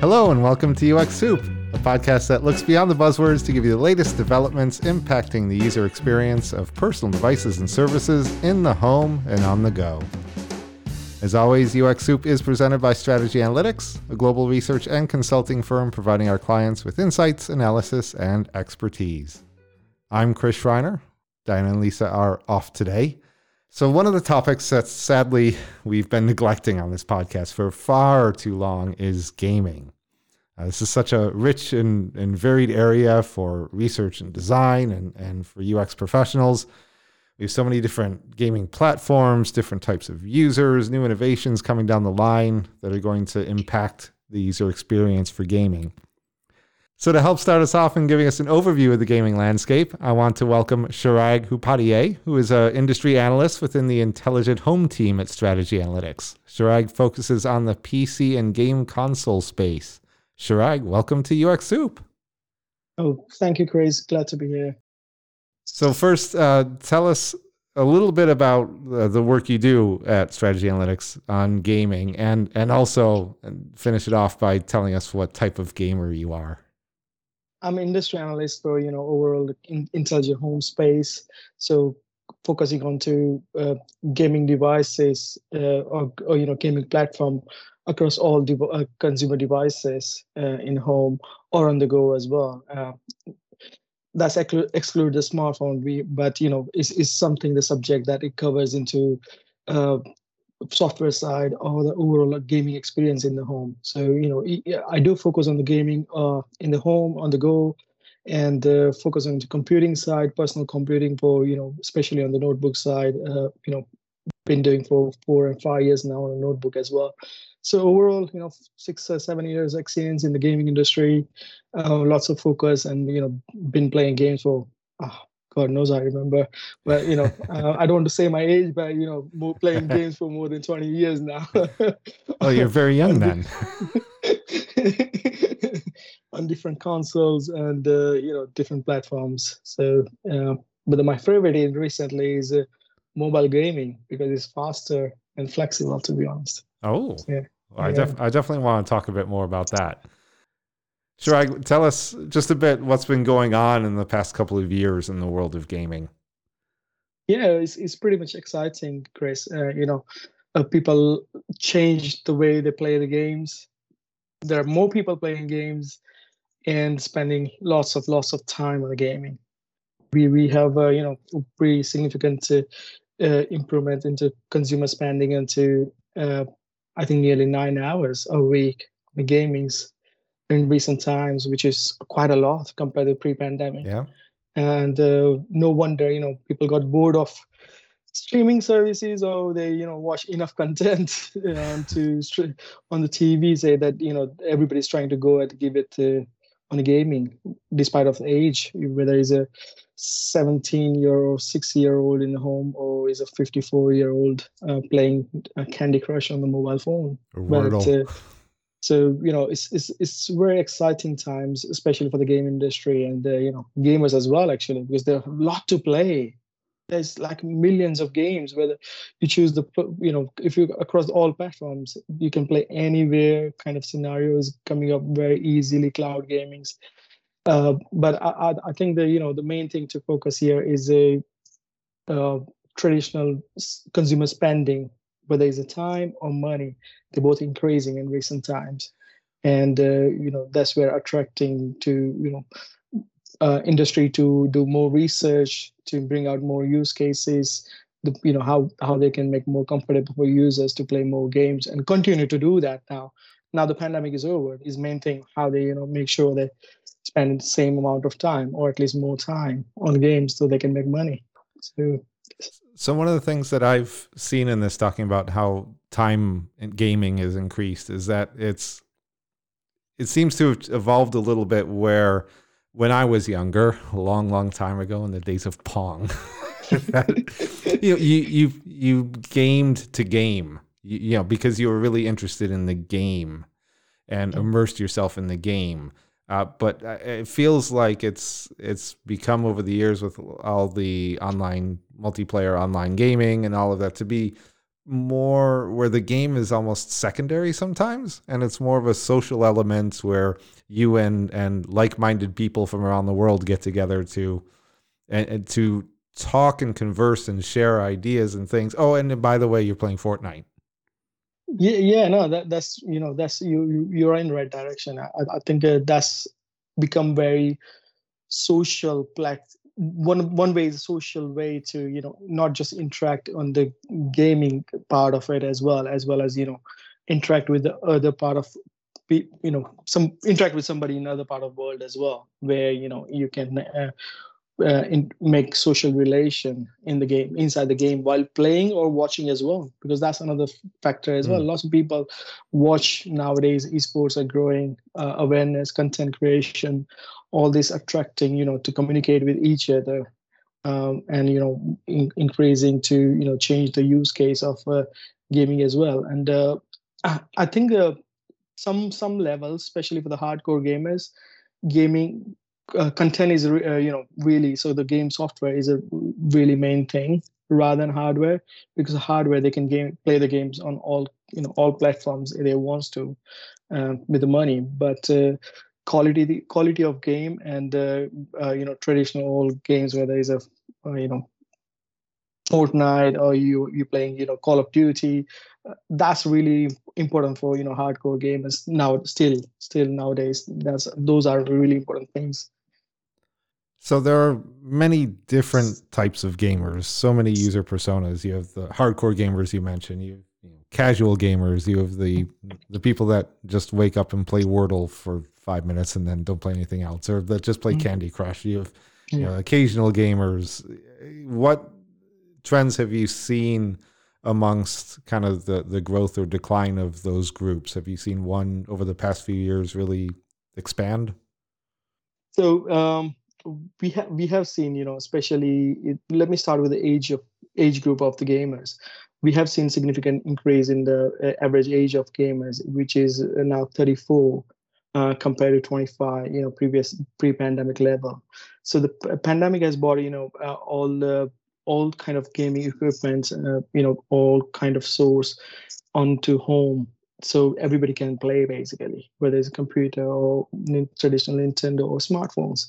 Hello, and welcome to UX Soup, a podcast that looks beyond the buzzwords to give you the latest developments impacting the user experience of personal devices and services in the home and on the go. As always, UX Soup is presented by Strategy Analytics, a global research and consulting firm providing our clients with insights, analysis, and expertise. I'm Chris Schreiner. Diana and Lisa are off today. So, one of the topics that sadly we've been neglecting on this podcast for far too long is gaming. Uh, this is such a rich and, and varied area for research and design and, and for UX professionals. We have so many different gaming platforms, different types of users, new innovations coming down the line that are going to impact the user experience for gaming. So, to help start us off and giving us an overview of the gaming landscape, I want to welcome Chirag Upadhyay, who is an industry analyst within the Intelligent Home team at Strategy Analytics. Chirag focuses on the PC and game console space. Chirag, welcome to UX Soup. Oh, thank you, Chris. Glad to be here. So, first, uh, tell us a little bit about uh, the work you do at Strategy Analytics on gaming, and and also finish it off by telling us what type of gamer you are. I'm an industry analyst for you know overall in, intelligent home space. So focusing on to uh, gaming devices uh, or, or, you know gaming platform across all de- uh, consumer devices uh, in home or on the go as well. Uh, that's exclude, exclude the smartphone. We but you know is is something the subject that it covers into uh, software side or the overall gaming experience in the home. So you know, I do focus on the gaming uh, in the home, on the go, and uh, focus on the computing side, personal computing for you know, especially on the notebook side. Uh, you know, been doing for four and five years now on a notebook as well. So overall, you know, six or seven years experience in the gaming industry, uh, lots of focus, and you know, been playing games for ah, God knows I remember. But you know, uh, I don't want to say my age, but you know, more playing games for more than 20 years now. oh, you're very young then. on different consoles and uh, you know different platforms. So, uh, but my favorite recently is uh, mobile gaming because it's faster and flexible. To be honest. Oh, yeah. Well, I, def- I definitely want to talk a bit more about that. Sure. Tell us just a bit what's been going on in the past couple of years in the world of gaming. Yeah, it's, it's pretty much exciting, Chris. Uh, you know, uh, people changed the way they play the games. There are more people playing games and spending lots of lots of time on the gaming. We we have uh, you know pretty significant uh, uh, improvement into consumer spending into uh, I think nearly nine hours a week the gamings in recent times, which is quite a lot compared to pre-pandemic. Yeah. And uh, no wonder, you know, people got bored of streaming services or they, you know, watch enough content um, to on the TV. Say that you know everybody's trying to go and give it uh, on gaming, despite of the age, whether it's a 17 year or 6 year old in the home or is a 54 year old uh, playing Candy Crush on the mobile phone. But, uh, so you know it's it's it's very exciting times especially for the game industry and the you know gamers as well actually because there's a lot to play. There's like millions of games whether you choose the you know if you across all platforms you can play anywhere kind of scenarios coming up very easily cloud gamings. Uh, but I, I think the you know the main thing to focus here is a uh, traditional consumer spending whether it's a time or money, they're both increasing in recent times. And uh, you know that's where attracting to you know uh, industry to do more research to bring out more use cases. The, you know how how they can make more comfortable for users to play more games and continue to do that now. Now the pandemic is over. Is main thing how they you know make sure they spend the same amount of time or at least more time on games so they can make money. So so one of the things that I've seen in this talking about how time in gaming is increased is that it's it seems to have evolved a little bit where when I was younger, a long, long time ago in the days of Pong, that, you, you you you gamed to game, you, you know, because you were really interested in the game and immersed yourself in the game. Uh, but uh, it feels like it's it's become over the years with all the online multiplayer online gaming and all of that to be more where the game is almost secondary sometimes. And it's more of a social element where you and and like-minded people from around the world get together to and, and to talk and converse and share ideas and things. Oh and by the way you're playing fortnite yeah yeah no that that's you know that's you, you are in the right direction. I, I think uh, that's become very social plat- one one way is a social way to you know not just interact on the gaming part of it as well as well as you know interact with the other part of you know some interact with somebody in other part of the world as well where you know you can uh, uh, in, make social relation in the game inside the game while playing or watching as well because that's another factor as mm. well lots of people watch nowadays esports are growing uh, awareness content creation all this attracting you know to communicate with each other um, and you know in, increasing to you know change the use case of uh, gaming as well and uh, i think uh, some some levels especially for the hardcore gamers gaming uh, content is uh, you know really so the game software is a really main thing rather than hardware because hardware they can game play the games on all you know all platforms they wants to uh, with the money. But uh, quality the quality of game and uh, uh, you know traditional old games where there is a you know Fortnite or you you playing you know Call of Duty uh, that's really important for you know hardcore gamers now still still nowadays. That's those are really important things so there are many different types of gamers so many user personas you have the hardcore gamers you mentioned you casual gamers. You have the the people that just wake up and play Wordle for five minutes and then don't play anything else, or that just play mm-hmm. Candy Crush. You have you know, occasional gamers. What trends have you seen amongst kind of the the growth or decline of those groups? Have you seen one over the past few years really expand? So um, we have we have seen, you know, especially. It, let me start with the age of age group of the gamers we have seen significant increase in the uh, average age of gamers, which is uh, now 34 uh, compared to 25, you know, previous pre-pandemic level. So the p- pandemic has brought, you know, uh, all the all kind of gaming equipment, uh, you know, all kind of source onto home so everybody can play basically whether it's a computer or traditional nintendo or smartphones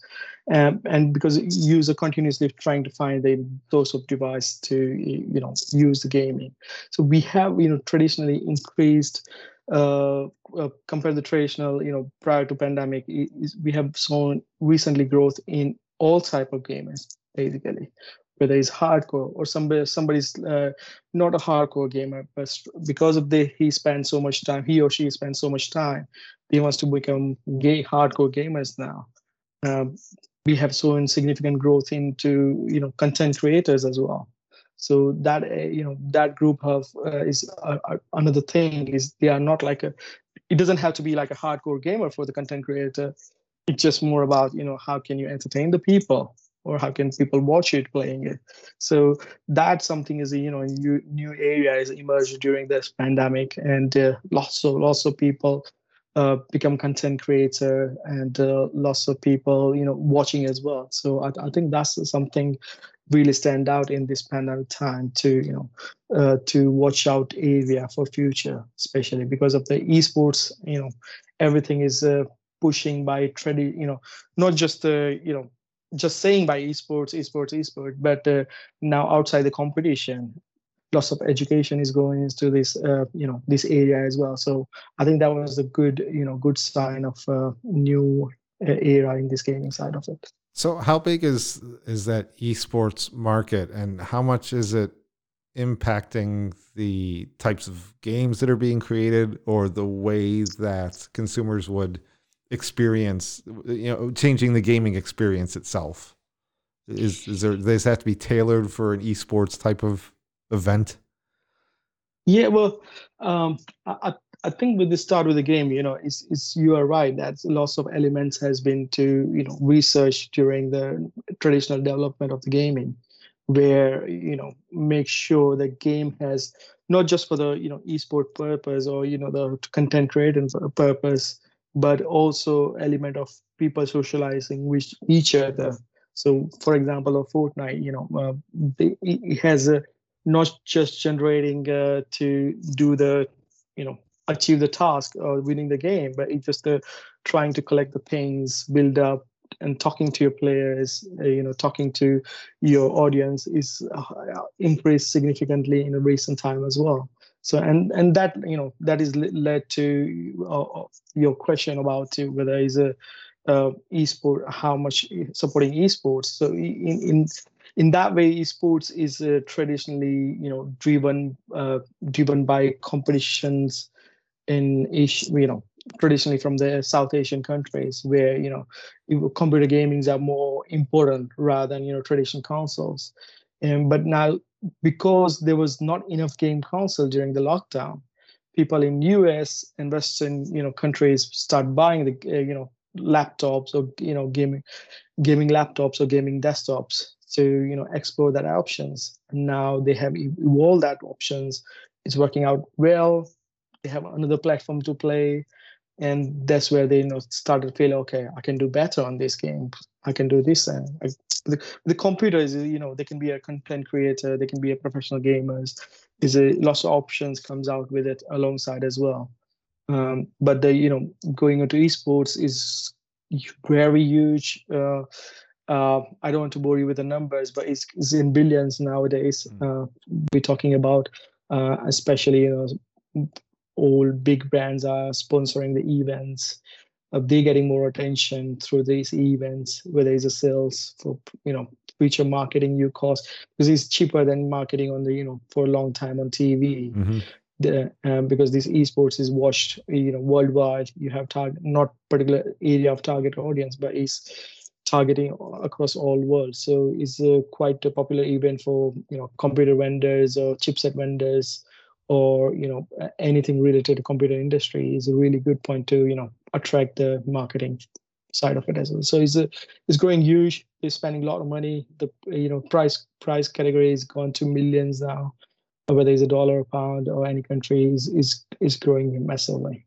um, and because user continuously trying to find the source of device to you know use the gaming so we have you know traditionally increased uh, uh, compared to traditional you know prior to pandemic we have shown recently growth in all type of gamers basically whether he's hardcore or somebody somebody's uh, not a hardcore gamer, but because of the he spends so much time, he or she spends so much time, he wants to become gay hardcore gamers now. Um, we have shown significant growth into you know content creators as well. So that uh, you know that group of uh, is uh, another thing is they are not like a. It doesn't have to be like a hardcore gamer for the content creator. It's just more about you know how can you entertain the people or how can people watch it playing it so that's something is you know new, new area is emerged during this pandemic and uh, lots of lots of people uh, become content creator and uh, lots of people you know watching as well. So I, I, think that's something really stand out in this pandemic time to you know uh, to watch out area for future especially because of the esports you know everything is uh, pushing by trade you know not just the you know just saying by esports, esports, esports, but uh, now outside the competition, lots of education is going into this, uh, you know, this area as well. So I think that was a good, you know, good sign of uh, new uh, era in this gaming side of it. So how big is is that esports market, and how much is it impacting the types of games that are being created, or the way that consumers would experience, you know, changing the gaming experience itself? Is is there does this have to be tailored for an esports type of event? Yeah, well, um, I I think with the start with the game, you know, it's, it's you are right that lots of elements has been to you know research during the traditional development of the gaming, where you know make sure the game has not just for the you know esport purpose or you know the content creating purpose, but also element of people socializing with each other. So, for example, of Fortnite, you know, uh, it has a not just generating uh, to do the you know achieve the task or winning the game but it's just uh, trying to collect the things build up and talking to your players uh, you know talking to your audience is increased significantly in a recent time as well. So and and that you know that is led to uh, your question about whether is a uh, esport how much supporting esports. So in in in that way esports is uh, traditionally you know driven uh, driven by competitions in Asia, you know traditionally from the south asian countries where you know computer gamings are more important rather than you know traditional consoles. And but now because there was not enough game console during the lockdown people in us and western you know countries start buying the uh, you know laptops or you know gaming gaming laptops or gaming desktops to you know explore that options. And now they have evolved that options. It's working out well. They have another platform to play. And that's where they you know started feeling okay i can do better on this game. I can do this. And I, the, the computer is you know they can be a content creator. They can be a professional gamers. There's a lots of options comes out with it alongside as well. Um, but the you know going into esports is very huge. Uh, uh, I don't want to bore you with the numbers, but it's, it's in billions nowadays. Mm. Uh, we're talking about, uh, especially you know, all big brands are sponsoring the events. Uh, they're getting more attention through these events, where there's a sales for you know future marketing you cost because it's cheaper than marketing on the you know for a long time on TV. Mm-hmm. The, um, because this esports is watched you know worldwide. You have target not particular area of target audience, but it's targeting across all worlds. So it's a quite a popular event for you know computer vendors or chipset vendors or you know anything related to computer industry is a really good point to you know attract the marketing side of it as well. So it's it's growing huge. It's spending a lot of money. The you know price price category has gone to millions now. Whether it's a dollar, a pound, or any country is is is growing massively.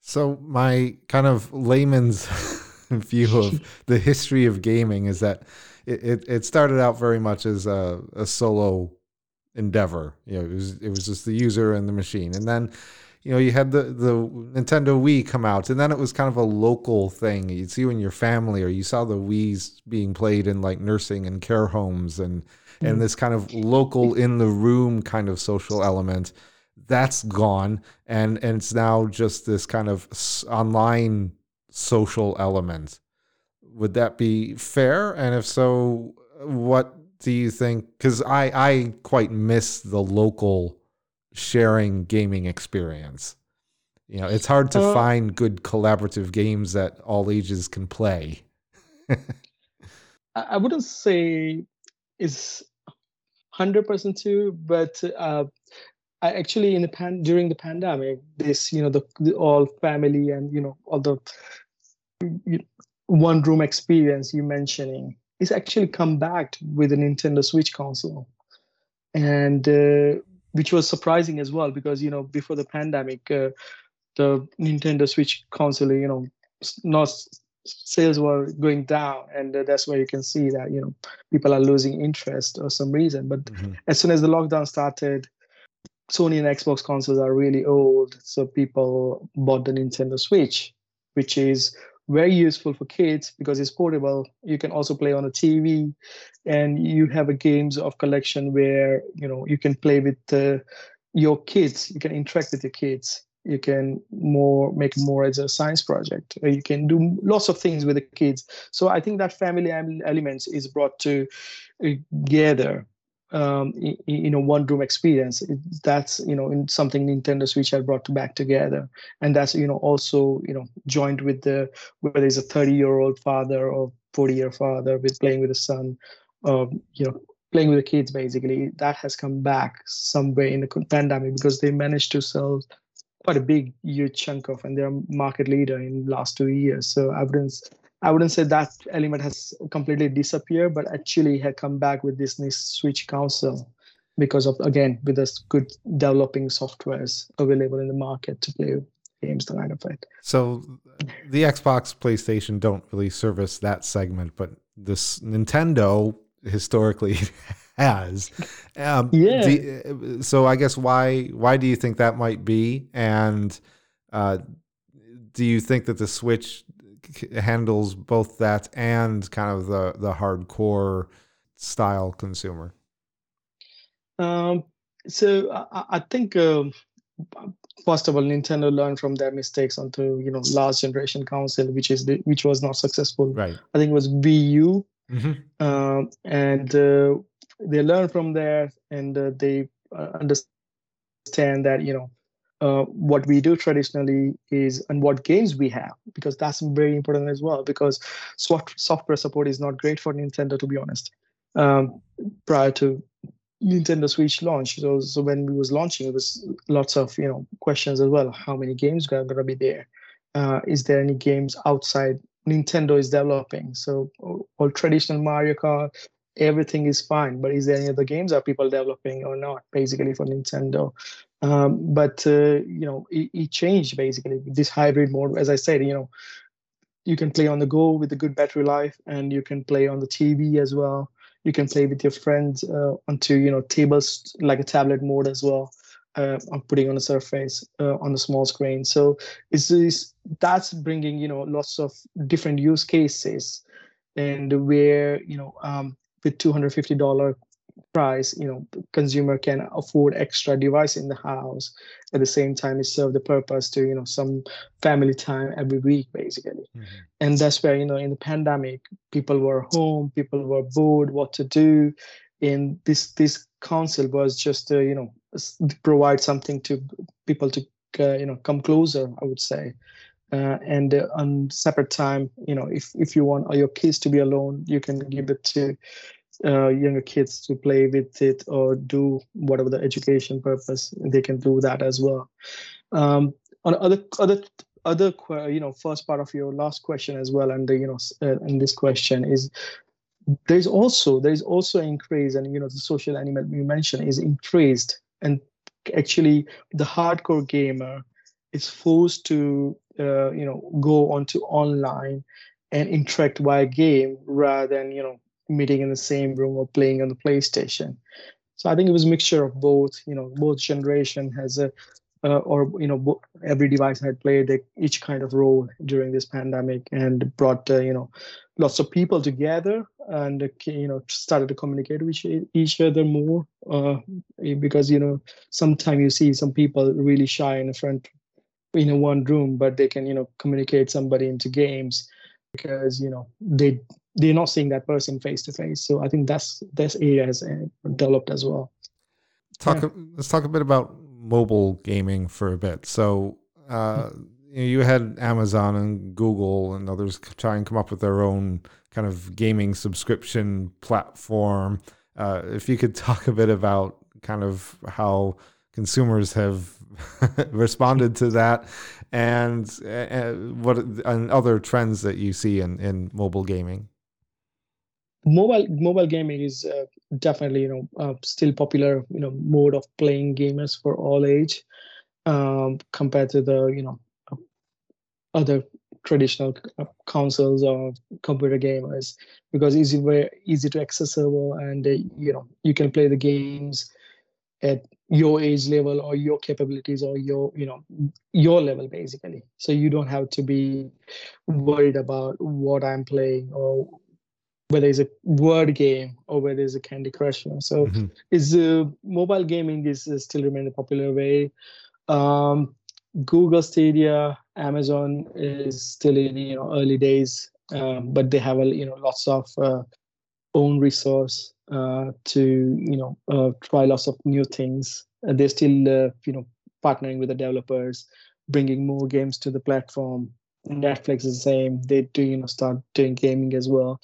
So my kind of layman's view of the history of gaming is that it, it, it started out very much as a, a solo endeavor. You know, it was it was just the user and the machine, and then you know you had the the Nintendo Wii come out, and then it was kind of a local thing. You'd see in your family, or you saw the Wii's being played in like nursing and care homes, and mm-hmm. and this kind of local in the room kind of social element. That's gone, and and it's now just this kind of online social element. Would that be fair? And if so, what do you think? Because I I quite miss the local sharing gaming experience. You know, it's hard to uh, find good collaborative games that all ages can play. I wouldn't say it's hundred percent true, but uh, I actually in the pan during the pandemic, this you know the, the all family and you know all the one room experience you mentioning is actually come back with a Nintendo Switch console, and uh, which was surprising as well because you know before the pandemic, uh, the Nintendo Switch console, you know, not sales were going down, and uh, that's where you can see that you know people are losing interest or some reason. But mm-hmm. as soon as the lockdown started, Sony and Xbox consoles are really old, so people bought the Nintendo Switch, which is very useful for kids because it's portable. You can also play on a tv and you have a games of collection where you know you can play with uh, your kids. You can interact with your kids. You can more make more as a science project. You can do lots of things with the kids. So i think that family elements is brought to together um, in a one room experience. That's you know in something Nintendo Switch had brought back together, and that's you know also you know joined with the whether it's a thirty year old father or forty year father with playing with a son, um, you know playing with the kids basically that has come back somewhere in the pandemic because they managed to sell quite a big huge chunk of and they're market leader in last two years so evidence I wouldn't say that element has completely disappeared, but actually had come back with this Switch console because of again with this good developing softwares available in the market to play games the kind of it. So the Xbox, PlayStation don't really service that segment, but this Nintendo historically has. Um, yeah. Do, so I guess why why do you think that might be? And uh, do you think that the Switch handles both that and kind of the the hardcore style consumer? Um, so I, I think um, first of all, Nintendo learned from their mistakes onto you know last generation console, which is the, which was not successful. Right. I think it was Wii U, mm-hmm. um, and uh, they learned from there, and uh, they uh, understand that you know uh, what we do traditionally is and what games we have because that's very important as well because software support is not great for nintendo to be honest. Um, prior to nintendo switch launch so, so when we was launching it was lots of you know questions as well. How many games are going to be there? Uh, is there any games outside nintendo is developing? So all traditional mario kart everything is fine but is there any other games are people developing or not basically for nintendo um, but uh, you know, it, it, changed basically this hybrid mode. As I said, you know, you can play on the go with a good battery life, and you can play on the TV as well. You can play with your friends uh, onto you know tables like a tablet mode as well. Uh, I'm putting on a surface uh, on the small screen. So it's, it's that's bringing you know lots of different use cases, and where you know um, with $250 price you know consumer can afford extra device in the house at the same time it serve the purpose to you know some family time every week basically. Mm-hmm. and that's where you know in the pandemic people were home people were bored what to do. And this this console was just uh, you know provide something to people to uh, you know come closer i would say. Uh, and uh, on separate time you know if if you want your kids to be alone you can give it to uh, younger kids to play with it or do whatever the education purpose they can do that as well. Um, on other other other you know first part of your last question as well and the, you know uh, in this question is there's also there's also increase and you know the social animal you mentioned is increased. And actually the hardcore gamer is forced to uh, you know go onto online and interact via game rather than you know meeting in the same room or playing on the PlayStation. So I think it was a mixture of both. You know, both generation has a, uh, or you know, every device had played each kind of role during this pandemic and brought uh, you know, lots of people together and uh, you know started to communicate with each other more. Uh, because you know, sometimes you see some people really shy in a front, in a one room, but they can you know communicate somebody into games because you know they they're not seeing that person face to face. So I think that's this area has uh, developed as well. Talk. Yeah. Let's talk a bit about mobile gaming for a bit. So uh, you, know, you had Amazon and Google and others try and come up with their own kind of gaming subscription platform. Uh, if you could talk a bit about kind of how consumers have responded to that and uh, what and other trends that you see in, in mobile gaming mobile mobile gaming is uh, definitely you know uh, still popular you know mode of playing gamers for all age um, compared to the you know other traditional uh, consoles or computer gamers because it's very easy to accessible and uh, you know you can play the games at your age level or your capabilities or your you know your level basically. So you don't have to be worried about what i'm playing or whether it's a word game or whether it's a Candy Crush. You know? So mm-hmm. is uh, mobile gaming is, is still remain a popular way. Um, Google Stadia, Amazon is still in you know early days, um, but they have a you know lots of uh, own resource uh, to you know uh, try lots of new things. And they're still uh, you know partnering with the developers, bringing more games to the platform. Netflix is the same. They do you know start doing gaming as well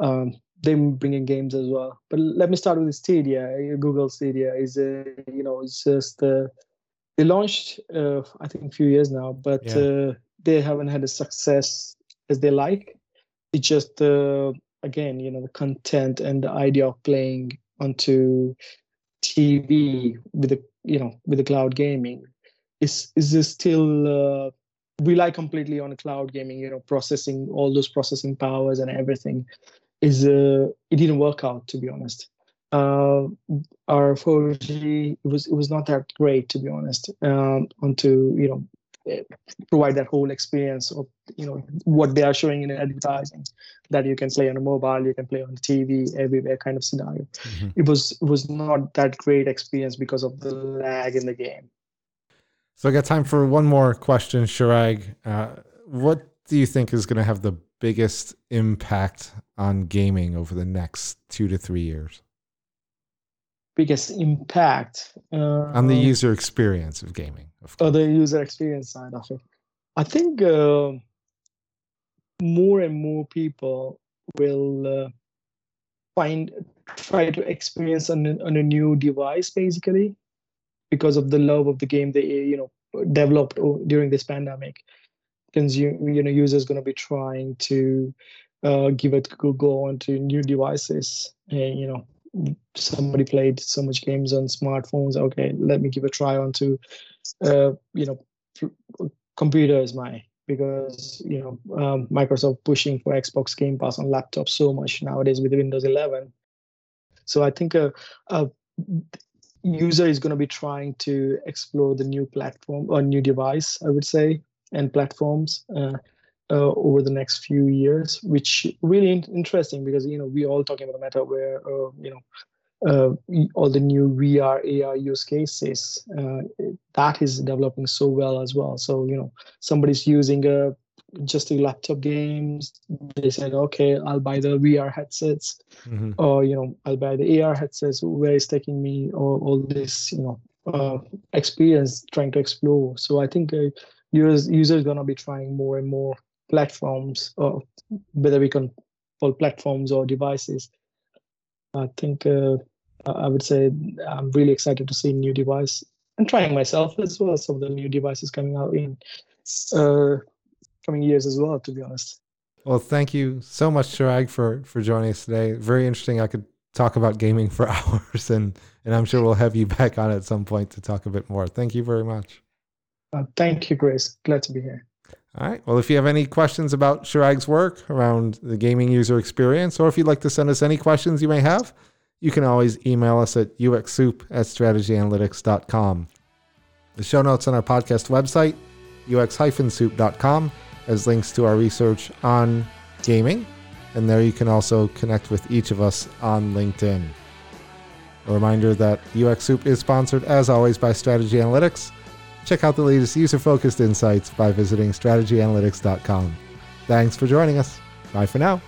um, them bringing games as well. But let me start with Stadia. Google Stadia is a you know it's just uh, they launched uh, I think a few years now, but yeah. uh, they haven't had a success as they like. It's just uh, again you know the content and the idea of playing onto TV with the you know with the cloud gaming is is still uh, rely completely on cloud gaming you know processing all those processing powers and everything is uh, it didn't work out to be honest uh, our 4G it was it was not that great to be honest. Um, onto you know provide that whole experience of you know what they are showing in advertising that you can play on a mobile, you can play on TV, everywhere kind of scenario. Mm-hmm. It was it was not that great experience because of the lag in the game. So I got time for one more question, Chirag. Uh, what do you think is going to have the biggest impact on gaming over the next two to three years? Biggest impact uh, on the user experience of gaming. Of oh, the user experience side of it. I think uh, more and more people will uh, find try to experience on, on a new device basically because of the love of the game they you know developed during this pandemic consume you know users going to be trying to uh, give it a go onto new devices. And you know somebody played so much games on smartphones okay let me give a try onto uh, you know computers my because you know um, microsoft pushing for xbox game pass on laptops so much nowadays with windows 11 so i think a, a user is going to be trying to explore the new platform or new device i would say and platforms uh, uh, over the next few years, which really in- interesting because you know we all talking about the metaverse, uh, you know, uh, all the new VR AR use cases uh, that is developing so well as well. So you know somebody's using a just a laptop games. They said, okay, I'll buy the VR headsets, mm-hmm. or you know, I'll buy the AR headsets. Where is taking me, or all this, you know, uh, experience trying to explore. So I think uh, users users gonna be trying more and more platforms, or whether we can call platforms or devices. I think uh, I would say I'm really excited to see new device and trying myself as well. Some of the new devices coming out in uh, coming years as well. To be honest. Well, thank you so much, Chirag, for for joining us today. Very interesting. I could talk about gaming for hours, and and I'm sure we'll have you back on at some point to talk a bit more. Thank you very much. Uh, thank you, Grace. Glad to be here. All right. Well, if you have any questions about Chirag's work around the gaming user experience, or if you'd like to send us any questions you may have, you can always email us at uxsoup at strategyanalytics.com. The show notes on our podcast website, ux-soup.com, has links to our research on gaming, and there you can also connect with each of us on LinkedIn. A reminder that UX Soup is sponsored, as always, by Strategy Analytics Check out the latest user focused insights by visiting strategyanalytics.com. Thanks for joining us. Bye for now.